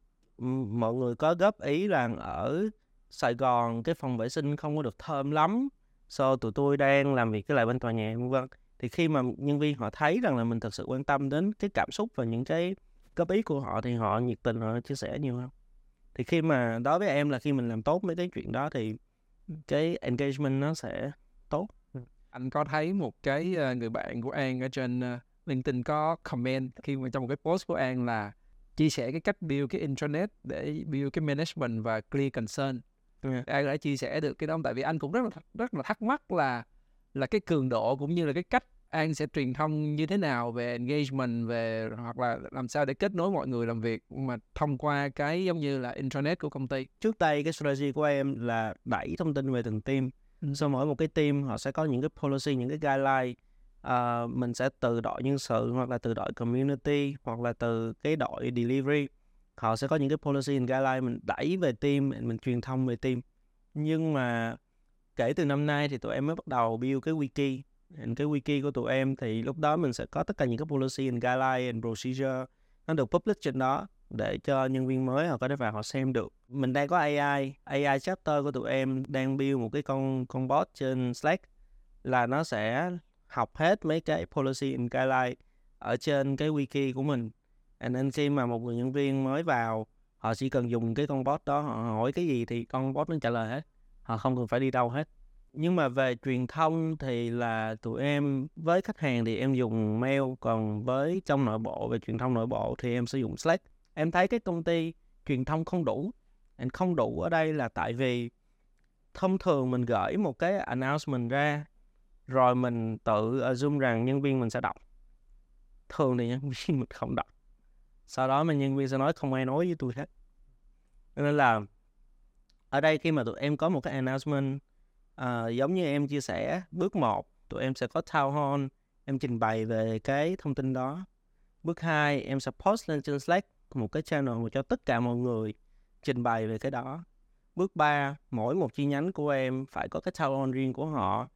mọi người có góp ý rằng ở Sài Gòn cái phòng vệ sinh không có được thơm lắm. So tụi tôi đang làm việc cái lại bên tòa nhà vân vân thì khi mà nhân viên họ thấy rằng là mình thật sự quan tâm đến cái cảm xúc và những cái góp ý của họ thì họ nhiệt tình họ chia sẻ nhiều hơn thì khi mà đối với em là khi mình làm tốt mấy cái chuyện đó thì cái engagement nó sẽ tốt anh có thấy một cái ờ, người bạn của An ở trên uh, LinkedIn có comment khi mà trong một cái post của An là chia sẻ cái cách build cái intranet để build cái management và clear concern. Yeah. An đã chia sẻ được cái đó tại vì anh cũng rất là rất là thắc mắc là là cái cường độ cũng như là cái cách An sẽ truyền thông như thế nào về engagement về hoặc là làm sao để kết nối mọi người làm việc mà thông qua cái giống như là internet của công ty. Trước đây cái strategy của em là đẩy thông tin về từng team. Sau mỗi một cái team họ sẽ có những cái policy, những cái guideline uh, mình sẽ từ đội nhân sự hoặc là từ đội community hoặc là từ cái đội delivery. Họ sẽ có những cái policy and guideline mình đẩy về team mình truyền thông về team. Nhưng mà kể từ năm nay thì tụi em mới bắt đầu build cái wiki. Cái wiki của tụi em thì lúc đó mình sẽ có tất cả những cái policy and guideline and procedure nó được public trên đó để cho nhân viên mới họ có thể vào họ xem được. Mình đang có AI AI chapter của tụi em đang build một cái con con bot trên Slack là nó sẽ học hết mấy cái policy and guideline ở trên cái wiki của mình. And then khi mà một người nhân viên mới vào, họ chỉ cần dùng cái con bot đó, họ hỏi cái gì thì con bot nó trả lời hết. Họ không cần phải đi đâu hết. Nhưng mà về truyền thông thì là tụi em, với khách hàng thì em dùng mail, còn với trong nội bộ, về truyền thông nội bộ thì em sử dụng slack em thấy cái công ty truyền thông không đủ. Em không đủ ở đây là tại vì thông thường mình gửi một cái announcement ra rồi mình tự assume rằng nhân viên mình sẽ đọc. Thường thì nhân viên mình không đọc. Sau đó mình nhân viên sẽ nói không ai nói với tôi hết. Nên là ở đây khi mà tụi em có một cái announcement uh, giống như em chia sẻ bước 1 tụi em sẽ có town hall em trình bày về cái thông tin đó. Bước 2 em sẽ post lên trên Slack một cái channel cho tất cả mọi người trình bày về cái đó. Bước 3 mỗi một chi nhánh của em phải có cái town hall riêng của họ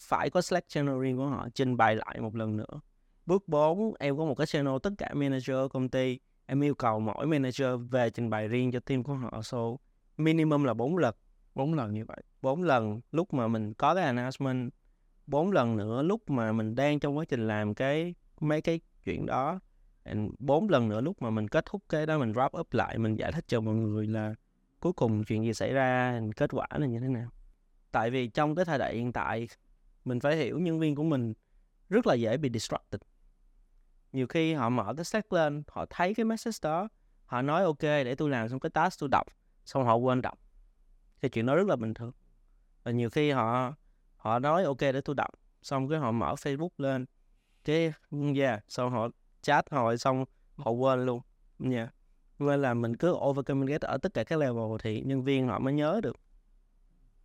phải có Slack channel riêng của họ trình bày lại một lần nữa. Bước 4 em có một cái channel tất cả manager công ty em yêu cầu mỗi manager về trình bày riêng cho team của họ. So minimum là 4 lần. Bốn lần như vậy. Bốn lần lúc mà mình có cái announcement bốn lần nữa lúc mà mình đang trong quá trình làm cái mấy cái chuyện đó bốn lần nữa lúc mà mình kết thúc cái đó, mình wrap up lại, mình giải thích cho mọi người là cuối cùng chuyện gì xảy ra, kết quả là như thế nào. Tại vì trong cái thời đại hiện tại, mình phải hiểu nhân viên của mình rất là dễ bị distracted. Nhiều khi họ mở cái stack lên, họ thấy cái message đó, họ nói ok, để tôi làm xong cái task tôi đọc, xong họ quên đọc. Thì chuyện đó rất là bình thường. Và nhiều khi họ họ nói ok để tôi đọc, xong cái họ mở facebook lên, cái, yeah, xong họ chat hỏi xong họ quên luôn. Nha yeah. nên là mình cứ over communicate ở tất cả các level thì nhân viên họ mới nhớ được.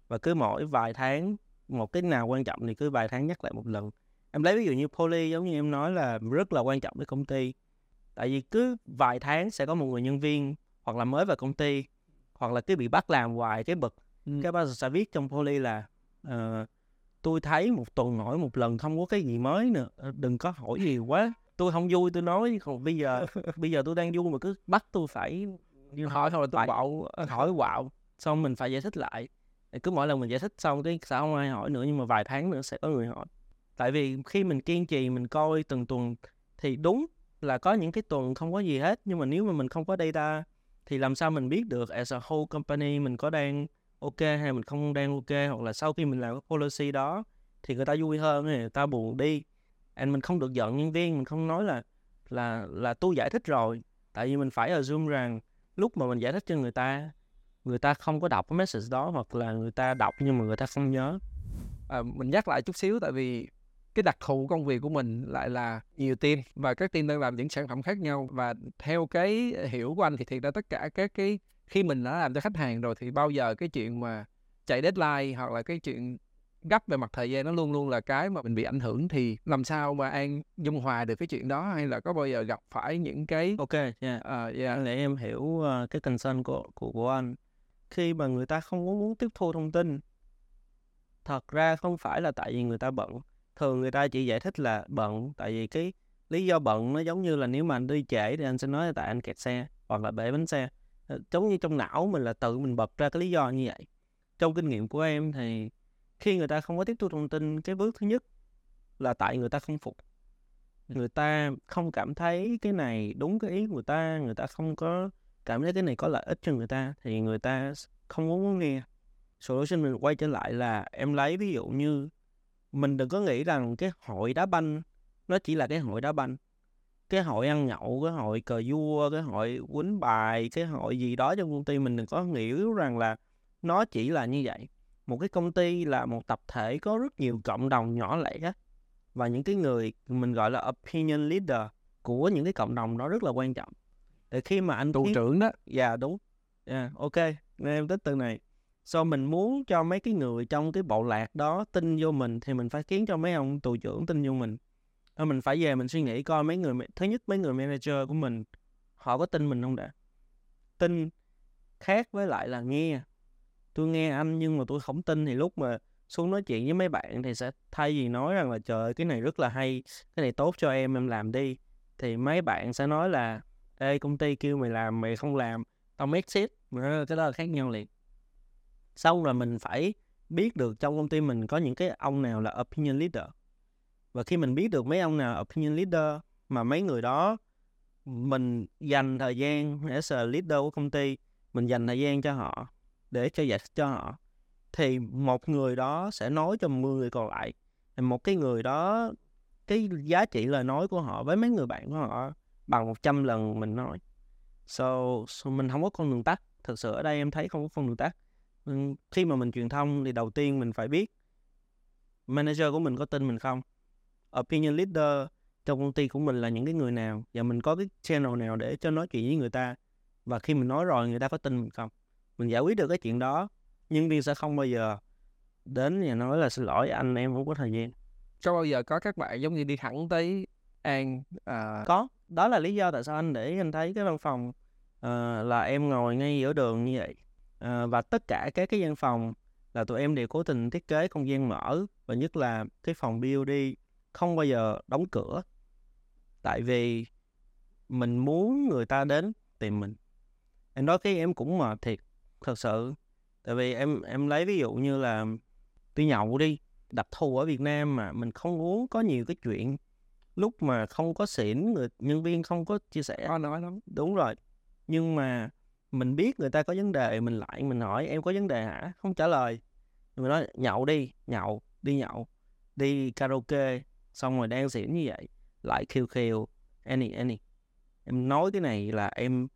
Và cứ mỗi vài tháng một cái nào quan trọng thì cứ vài tháng nhắc lại một lần. Em lấy ví dụ như Poly giống như em nói là rất là quan trọng với công ty. Tại vì cứ vài tháng sẽ có một người nhân viên hoặc là mới vào công ty hoặc là cứ bị bắt làm hoài cái bực. Ừ. cái bao giờ sẽ viết trong Poly là ờ, tôi thấy một tuần hỏi một lần không có cái gì mới nữa Ờ, đừng có hỏi nhiều quá tôi không vui tôi nói. Còn bây giờ bây giờ tôi đang vui mà cứ bắt tôi phải hỏi thôi là tôi bạo hỏi quạo xong mình phải giải thích lại. Cứ mỗi lần mình giải thích xong cái sẽ không ai hỏi nữa nhưng mà vài tháng nữa sẽ có người hỏi. Tại vì khi mình kiên trì mình coi từng tuần thì đúng là có những cái tuần không có gì hết nhưng mà nếu mà mình không có data thì làm sao mình biết được as a whole company mình có đang ok hay mình không đang ok hoặc là sau khi mình làm cái policy đó thì người ta vui hơn người ta buồn đi and mình không được giận nhân viên mình không nói là là là tôi giải thích rồi. Tại vì mình phải assume rằng lúc mà mình giải thích cho người ta người ta không có đọc cái message đó hoặc là người ta đọc nhưng mà người ta không nhớ. À, mình nhắc lại chút xíu tại vì cái đặc thù công việc của mình lại là nhiều team và các team đang làm những sản phẩm khác nhau. Và theo cái hiểu của anh thì thiệt ra tất cả các cái khi mình đã làm cho khách hàng rồi thì bao giờ cái chuyện mà chạy deadline hoặc là cái chuyện gấp về mặt thời gian nó luôn luôn là cái mà mình bị ảnh hưởng thì làm sao mà an dung hòa được cái chuyện đó? Hay là có bao giờ gặp phải những cái ok yeah. à, yeah, để em hiểu uh, cái concern của, của của anh. Khi mà người ta không có muốn tiếp thu thông tin thật ra không phải là tại vì người ta bận. Thường người ta chỉ giải thích là bận tại vì cái lý do bận nó giống như là nếu mà anh đi trễ thì anh sẽ nói là tại anh kẹt xe hoặc là bể bánh xe. Ờ, giống như trong não mình là tự mình bật ra cái lý do như vậy. Trong kinh nghiệm của em thì khi người ta không có tiếp thu thông tin cái bước thứ nhất là tại người ta không phục. Người ta không cảm thấy cái này đúng cái ý của người ta người ta không có cảm thấy cái này có lợi ích cho người ta thì người ta không muốn nghe. Solution mình quay trở lại là em lấy ví dụ như mình đừng có nghĩ rằng cái hội đá banh nó chỉ là cái hội đá banh. Cái hội ăn nhậu cái hội cờ vua cái hội quýnh bài cái hội gì đó trong công ty mình đừng có nghĩ rằng là nó chỉ là như vậy một cái công ty là một tập thể có rất nhiều cộng đồng nhỏ lẻ và những cái người mình gọi là opinion leader của những cái cộng đồng đó rất là quan trọng để khi mà anh tù khiến- trưởng đó Dạ đúng. Dạ, ok. Nên em thích từ này. So mình muốn cho mấy cái người trong cái bộ lạc đó tin vô mình thì mình phải khiến cho mấy ông tù trưởng tin vô mình. Ờ, mình phải về mình suy nghĩ coi mấy người thứ nhất mấy người manager của mình họ có tin mình không đã. Tin khác với lại là nghe. Tôi nghe anh nhưng mà tôi không tin thì lúc mà xuống nói chuyện với mấy bạn thì sẽ thay vì nói rằng là trời ơi, cái này rất là hay, cái này tốt cho em em làm đi. Thì mấy bạn sẽ nói là ê công ty kêu mày làm mày không làm. Tao exit cái đó là khác nhau liền. Xong rồi mình phải biết được trong công ty mình có những cái ông nào là opinion leader. Và khi mình biết được mấy ông nào opinion leader mà mấy người đó mình dành thời gian as a leader của công ty mình dành thời gian cho họ để cho giải thích cho họ thì một người đó sẽ nói cho 10 người còn lại. Thì một cái người đó cái giá trị lời nói của họ với mấy người bạn của họ bằng 100 lần mình nói. So, so mình không có con đường tắt. Thực sự ở đây em thấy không có con đường tắt. Ừ, khi mà mình truyền thông thì đầu tiên mình phải biết manager của mình có tin mình không. Opinion leader trong công ty của mình là những cái người nào và mình có cái channel nào để cho nói chuyện với người ta. Và khi mình nói rồi người ta có tin mình không? Mình giải quyết được cái chuyện đó nhân viên sẽ không bao giờ đến và nói là xin lỗi anh em không có thời gian. Có bao giờ có các bạn giống như đi thẳng tới an à, có đó là lý do tại sao anh để anh thấy cái văn phòng ờ, là em ngồi ngay giữa đường như vậy. Ờ, và tất cả các cái gian phòng là tụi em đều cố tình thiết kế không gian mở và nhất là cái phòng BOD không bao giờ đóng cửa. Tại vì mình muốn người ta đến tìm mình. Em nói cái em cũng mệt thiệt thật sự. Tại vì em em lấy ví dụ như là đi nhậu đi đặc thù ở Việt Nam mà mình không muốn có nhiều cái chuyện. Lúc mà không có xỉn người nhân viên không có chia sẻ. Có nói lắm. Đúng rồi. Nhưng mà mình biết người ta có vấn đề mình lại mình hỏi em có vấn đề hả? Không trả lời. Mình nói nhậu đi nhậu đi nhậu đi karaoke. Xong rồi đang xỉn như vậy lại khiêu khiêu any any em nói cái này là em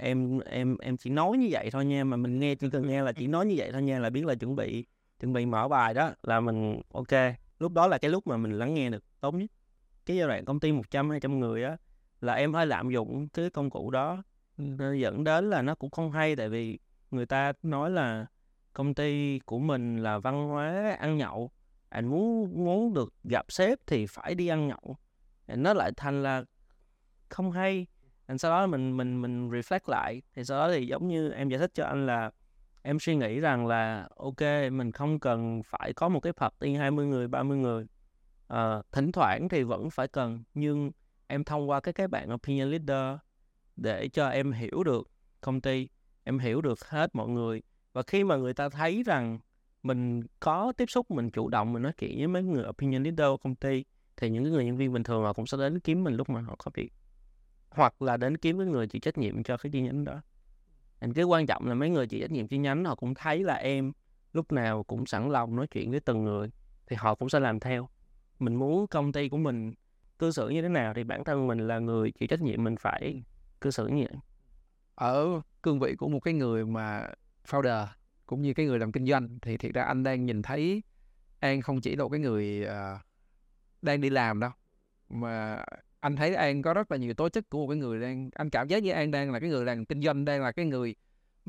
em em em chỉ nói như vậy thôi nha, mà mình nghe chưa từng nghe là chỉ nói như vậy thôi nha, là biết là chuẩn bị chuẩn bị mở bài đó, là mình, ok, lúc đó là cái lúc mà mình lắng nghe được tốt nhất. Cái giai đoạn công ty 100 200 người á, là em hơi lạm dụng cái công cụ đó. Dẫn đến là nó cũng không hay, tại vì người ta nói là công ty của mình là văn hóa ăn nhậu anh muốn muốn được gặp sếp thì phải đi ăn nhậu. Nó lại thành là không hay anh sau đó mình mình mình reflect lại. Thì sau đó thì giống như em giải thích cho anh là em suy nghĩ rằng là ok mình không cần phải có một cái party 20 người 30 người. Uh, thỉnh thoảng thì vẫn phải cần nhưng em thông qua cái cái bạn opinion leader để cho em hiểu được công ty em hiểu được hết mọi người. Và khi mà người ta thấy rằng mình có tiếp xúc mình chủ động mình nói chuyện với mấy người opinion leader của công ty thì những người nhân viên bình thường họ cũng sẽ đến kiếm mình lúc mà họ có việc hoặc là đến kiếm cái người chịu trách nhiệm cho cái chi nhánh đó. Anh cái quan trọng là mấy người chịu trách nhiệm chi nhánh họ cũng thấy là em lúc nào cũng sẵn lòng nói chuyện với từng người thì họ cũng sẽ làm theo. Mình muốn công ty của mình cư xử như thế nào thì bản thân mình là người chịu trách nhiệm mình phải cư xử như vậy. Ở cương vị của một cái người mà founder cũng như cái người làm kinh doanh thì thiệt ra anh đang nhìn thấy an không chỉ là một cái người uh, đang đi làm đâu mà anh thấy an có rất là nhiều tố chất của một cái người đang anh cảm giác như an đang là cái người làm kinh doanh đang là cái người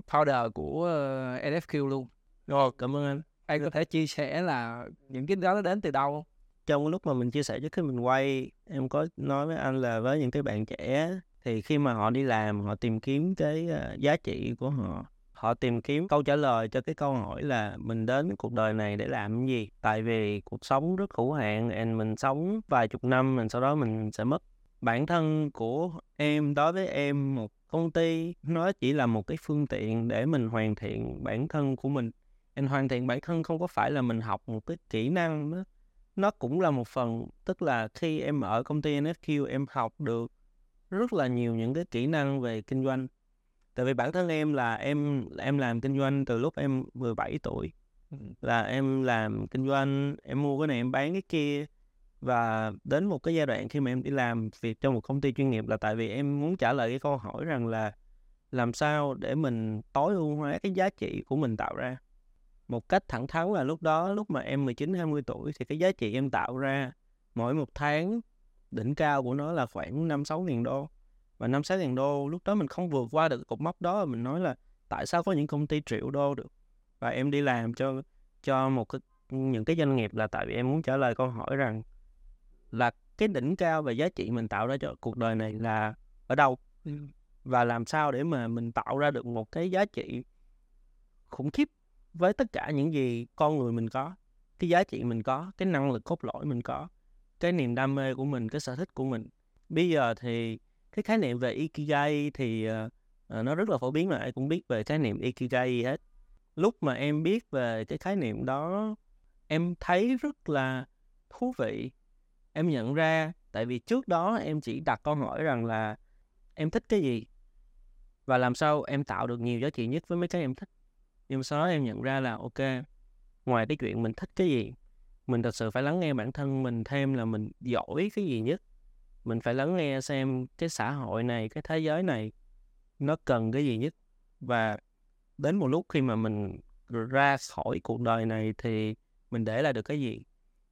founder của uh, NFQ luôn. Rồi cảm ơn anh. Anh có thể chia sẻ là những cái đó nó đến từ đâu trong lúc mà mình chia sẻ trước khi mình quay em có nói với anh là với những cái bạn trẻ thì khi mà họ đi làm họ tìm kiếm cái uh, giá trị của họ họ tìm kiếm câu trả lời cho cái câu hỏi là mình đến cuộc đời này để làm cái gì? Tại vì cuộc sống rất hữu hạn, and mình sống vài chục năm mình sau đó mình sẽ mất bản thân của em. Đối với em, một công ty, nó chỉ là một cái phương tiện để mình hoàn thiện bản thân của mình. Em hoàn thiện bản thân không có phải là mình học một cái kỹ năng đó. Nó cũng là một phần, tức là khi em ở công ty NSQ em học được rất là nhiều những cái kỹ năng về kinh doanh tại vì bản thân em là em em làm kinh doanh từ lúc em 17 tuổi. Là em làm kinh doanh em mua cái này em bán cái kia. Và đến một cái giai đoạn khi mà em đi làm việc trong một công ty chuyên nghiệp là tại vì em muốn trả lời cái câu hỏi rằng là làm sao để mình tối ưu hóa cái giá trị của mình tạo ra. Một cách thẳng thắn là lúc đó lúc mà em 19 20 tuổi thì cái giá trị em tạo ra mỗi một tháng đỉnh cao của nó là khoảng 5 6 ngàn đô và 5 6 ngàn đô lúc đó mình không vượt qua được cột mốc đó mình nói là tại sao có những công ty triệu đô được? Và em đi làm cho cho một cái những cái doanh nghiệp là tại vì em muốn trả lời câu hỏi rằng là cái đỉnh cao và giá trị mình tạo ra cho cuộc đời này là ở đâu? Ừ. và làm sao để mà mình tạo ra được một cái giá trị khủng khiếp với tất cả những gì con người mình có cái giá trị mình có cái năng lực cốt lõi mình có cái niềm đam mê của mình cái sở thích của mình. Bây giờ thì cái khái niệm về ikigai thì uh, nó rất là phổ biến mà ai cũng biết về khái niệm ikigai hết. Lúc mà em biết về cái khái niệm đó em thấy rất là thú vị. Em nhận ra tại vì trước đó em chỉ đặt câu hỏi rằng là em thích cái gì? Và làm sao em tạo được nhiều giá trị nhất với mấy cái em thích? Nhưng sau đó em nhận ra là ok ngoài cái chuyện mình thích cái gì mình thật sự phải lắng nghe bản thân mình thêm là mình giỏi cái gì nhất mình phải lắng nghe xem cái xã hội này cái thế giới này nó cần cái gì nhất. Và đến một lúc khi mà mình ra khỏi cuộc đời này thì mình để lại được cái gì?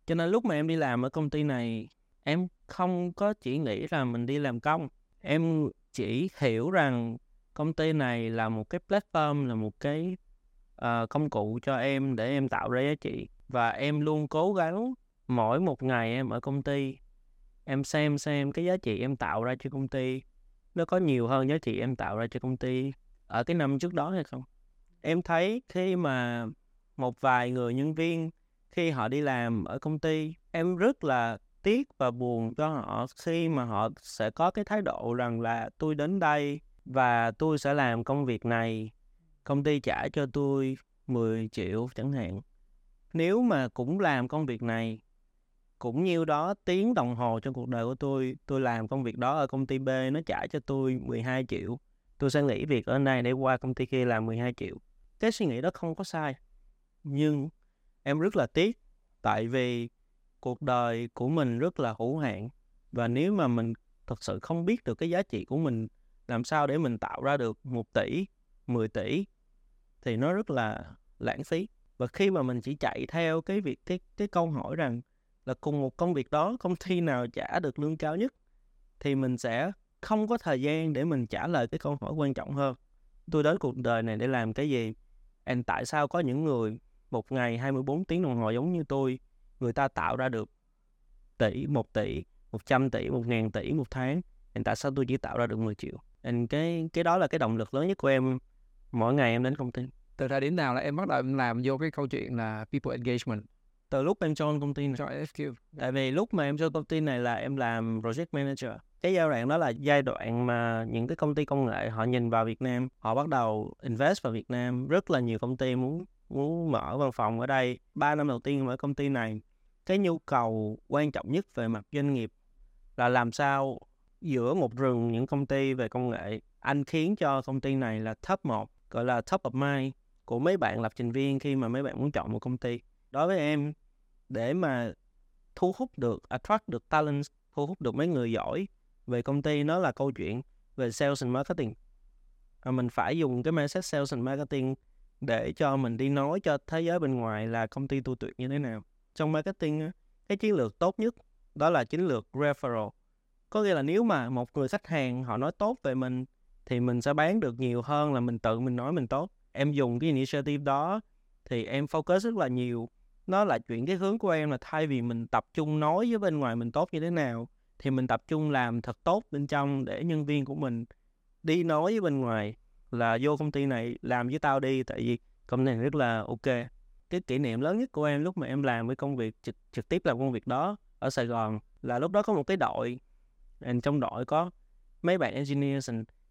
Cho nên lúc mà em đi làm ở công ty này em không có chỉ nghĩ là mình đi làm công. Em chỉ hiểu rằng công ty này là một cái platform là một cái uh, công cụ cho em để em tạo ra giá trị. Và em luôn cố gắng mỗi một ngày em ở công ty em xem xem cái giá trị em tạo ra cho công ty, nó có nhiều hơn giá trị em tạo ra cho công ty ở cái năm trước đó hay không? Em thấy khi mà một vài người nhân viên, khi họ đi làm ở công ty, em rất là tiếc và buồn cho họ khi mà họ sẽ có cái thái độ rằng là tôi đến đây và tôi sẽ làm công việc này, công ty trả cho tôi 10 triệu chẳng hạn. Nếu mà cũng làm công việc này cũng nhiêu đó tiếng đồng hồ trong cuộc đời của tôi tôi làm công việc đó ở công ty B, nó trả cho tôi 12 triệu. Tôi sẽ nghỉ việc ở này để qua công ty kia làm 12 triệu. Cái suy nghĩ đó không có sai, nhưng em rất là tiếc, tại vì cuộc đời của mình rất là hữu hạn, và nếu mà mình thật sự không biết được cái giá trị của mình, làm sao để mình tạo ra được một tỷ 10 tỷ, thì nó rất là lãng phí. Và khi mà mình chỉ chạy theo cái việc, cái cái câu hỏi rằng là cùng một công việc đó công ty nào trả được lương cao nhất thì mình sẽ không có thời gian để mình trả lời cái câu hỏi quan trọng hơn tôi đến cuộc đời này để làm cái gì and tại sao có những người một ngày 24 tiếng đồng hồ giống như tôi người ta tạo ra được tỷ, một tỷ, một trăm tỷ, một ngàn tỷ một tháng. And tại sao tôi chỉ tạo ra được 10 triệu? And cái cái đó là cái động lực lớn nhất của em mỗi ngày em đến công ty. Từ thời điểm nào là em bắt đầu em làm vô cái câu chuyện là people engagement từ lúc em join công ty này. cho FQ? Tại vì lúc mà em join công ty này là em làm project manager. Cái giai đoạn đó là giai đoạn mà những cái công ty công nghệ họ nhìn vào Việt Nam, họ bắt đầu invest vào Việt Nam. Rất là nhiều công ty muốn muốn mở văn phòng ở đây. Ba năm đầu tiên mở công ty này, cái nhu cầu quan trọng nhất về mặt doanh nghiệp là làm sao giữa một rừng những công ty về công nghệ anh khiến cho công ty này là top 1 gọi là top of mind của mấy bạn lập trình viên khi mà mấy bạn muốn chọn một công ty đối với em, để mà thu hút được, attract được talent, thu hút được mấy người giỏi về công ty, nó là câu chuyện về sales and marketing. Và mình phải dùng cái mindset sales and marketing để cho mình đi nói cho thế giới bên ngoài là công ty tôi tuyệt như thế nào. Trong marketing cái chiến lược tốt nhất đó là chiến lược referral. Có nghĩa là nếu mà một người khách hàng họ nói tốt về mình, thì mình sẽ bán được nhiều hơn là mình tự mình nói mình tốt. Em dùng cái initiative đó, thì em focus rất là nhiều nó là chuyện cái hướng của em là thay vì mình tập trung nói với bên ngoài mình tốt như thế nào thì mình tập trung làm thật tốt bên trong để nhân viên của mình đi nói với bên ngoài là vô công ty này làm với tao đi tại vì công ty này rất là ok. Cái kỷ niệm lớn nhất của em lúc mà em làm cái công việc trực, trực tiếp làm công việc đó ở Sài Gòn là lúc đó có một cái đội and trong đội có mấy bạn engineer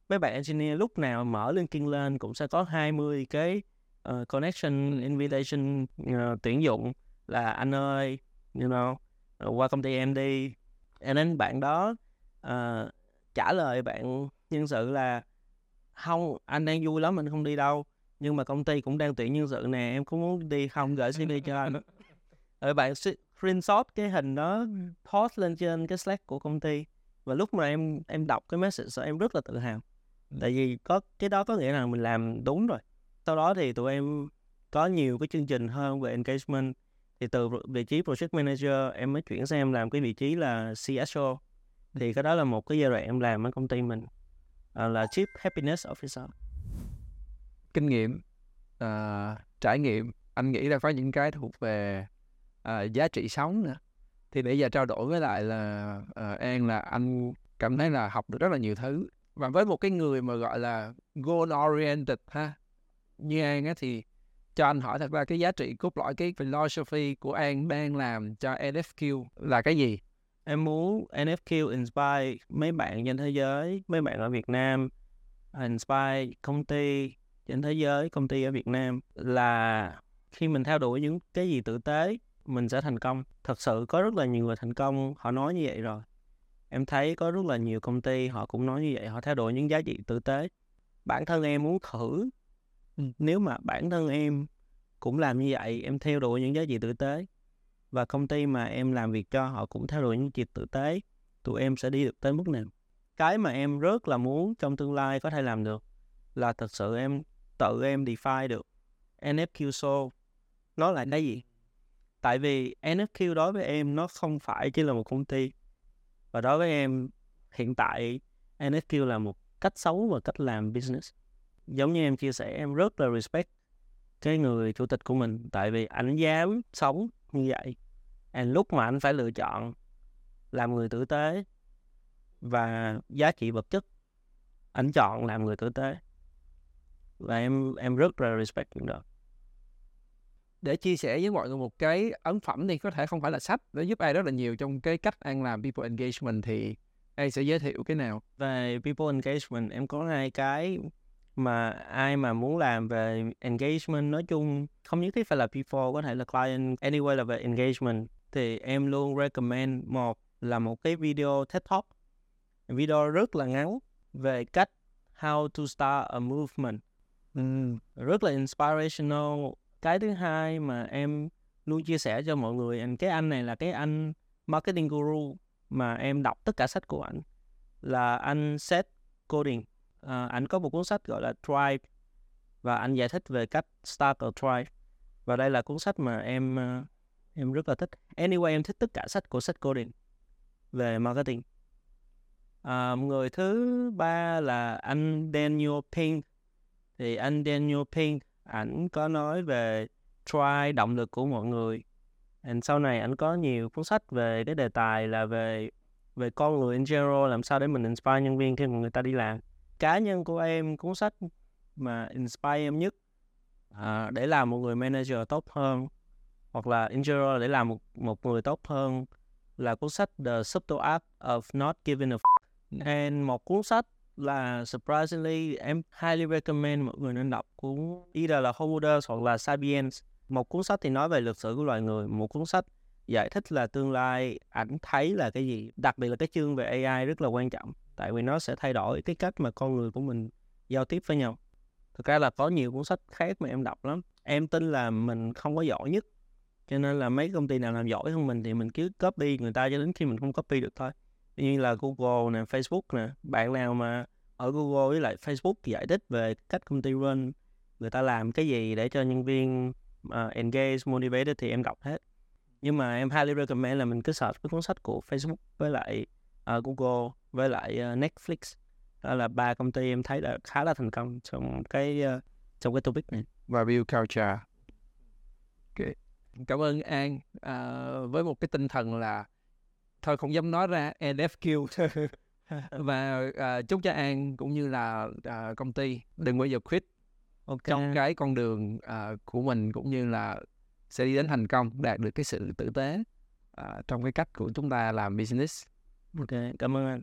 mấy bạn engineer lúc nào mở LinkedIn lên cũng sẽ có 20 cái uh, connection invitation uh, tuyển dụng là anh ơi you know qua công ty em đi. And then bạn đó uh, trả lời bạn nhân sự là không anh đang vui lắm anh không đi đâu nhưng mà công ty cũng đang tuyển nhân sự nè em có muốn đi không? Gửi CV cho anh. Rồi bạn screenshot cái hình đó post lên trên cái slack của công ty. Và lúc mà em em đọc cái message đó, em rất là tự hào. Tại vì có cái đó có nghĩa là mình làm đúng rồi sau đó thì tụi em có nhiều cái chương trình hơn về engagement. Thì từ vị trí project manager em mới chuyển sang em làm cái vị trí là CSO thì cái đó là một cái giai đoạn em làm ở công ty mình à, là chief happiness officer. Kinh nghiệm uh, trải nghiệm anh nghĩ là có những cái thuộc về uh, giá trị sống nữa. Thì để giờ trao đổi với lại là uh, An là anh cảm thấy là học được rất là nhiều thứ. Và với một cái người mà gọi là goal oriented ha như An á thì cho anh hỏi thật ra cái giá trị cốt lõi, cái philosophy của An đang làm cho NFQ là cái gì? Em muốn NFQ inspire mấy bạn trên thế giới, mấy bạn ở Việt Nam à, inspire công ty trên thế giới, công ty ở Việt Nam là khi mình theo đuổi những cái gì tử tế, mình sẽ thành công. Thật sự có rất là nhiều người thành công, họ nói như vậy rồi. Em thấy có rất là nhiều công ty họ cũng nói như vậy, họ theo đuổi những giá trị tử tế. Bản thân em muốn thử nếu mà bản thân em cũng làm như vậy, em theo đuổi những giá trị tử tế và công ty mà em làm việc cho họ cũng theo đuổi những giá trị tử tế, tụi em sẽ đi được tới mức nào? Cái mà em rất là muốn trong tương lai có thể làm được là thật sự em, tự em define được NFQ show. Nó là cái gì? Tại vì NFQ đối với em nó không phải chỉ là một công ty và đối với em hiện tại NFQ là một cách sống và cách làm business giống như em chia sẻ em rất là respect cái người chủ tịch của mình. Tại vì anh dám sống như vậy. And lúc mà anh phải lựa chọn làm người tử tế và giá trị vật chất anh chọn làm người tử tế. Và em em rất là respect những đó. Để chia sẻ với mọi người một cái ấn phẩm thì có thể không phải là sách để giúp ai rất là nhiều trong cái cách An làm people engagement thì An sẽ giới thiệu cái nào? Về people engagement em có hai cái mà ai mà muốn làm về engagement nói chung không nhất thiết phải là people có thể là client anyway là về engagement thì em luôn recommend một là một cái video TED Talk. Video rất là ngắn về cách how to start a movement. Ừ. rất là inspirational. Cái thứ hai mà em luôn chia sẻ cho mọi người anh cái anh này là cái anh marketing guru mà em đọc tất cả sách của anh là anh Seth Godin Ờ, anh có một cuốn sách gọi là Drive và anh giải thích về cách start a Drive và đây là cuốn sách mà em uh, em rất là thích. Anyway em thích tất cả sách của sách coding về marketing. Uh, người thứ ba là anh Daniel Pink. Thì anh Daniel Pink ảnh có nói về try động lực của mọi người. And sau này anh có nhiều cuốn sách về cái đề tài là về về con người in general làm sao để mình inspire nhân viên khi mà người ta đi làm. Cá nhân của em cuốn sách mà inspire em nhất à, để làm một người manager tốt hơn hoặc là in general để làm một một người tốt hơn là cuốn sách The Subtle Art of Not Giving a F. And một cuốn sách là surprisingly em highly recommend mọi người nên đọc cuốn either là Homo hoặc là Sapiens. Một cuốn sách thì nói về lịch sử của loài người, một cuốn sách giải thích là tương lai ảnh thấy là cái gì. Đặc biệt là cái chương về AI rất là quan trọng tại vì nó sẽ thay đổi cái cách mà con người của mình giao tiếp với nhau. Thực ra là có nhiều cuốn sách khác mà em đọc lắm. Em tin là mình không có giỏi nhất cho nên là mấy công ty nào làm giỏi hơn mình thì mình cứ copy người ta cho đến khi mình không copy được thôi như là Google nè Facebook nè bạn nào mà ở Google với lại Facebook giải thích về cách công ty run người ta làm cái gì để cho nhân viên uh, engage motivated thì em đọc hết nhưng mà em highly recommend là mình cứ search cái cuốn sách của Facebook với lại uh, Google với lại uh, Netflix. Đó là ba công ty em thấy là khá là thành công trong cái uh, trong cái topic này. Và build culture. Okay. cảm ơn An. À, với một cái tinh thần là thôi không dám nói ra NFQ và à, chúc cho An cũng như là à, công ty đừng bao giờ quit. Okay. trong cái con đường à, của mình cũng như là sẽ đi đến thành công đạt được cái sự tử tế à, trong cái cách của chúng ta làm business ok cảm ơn anh.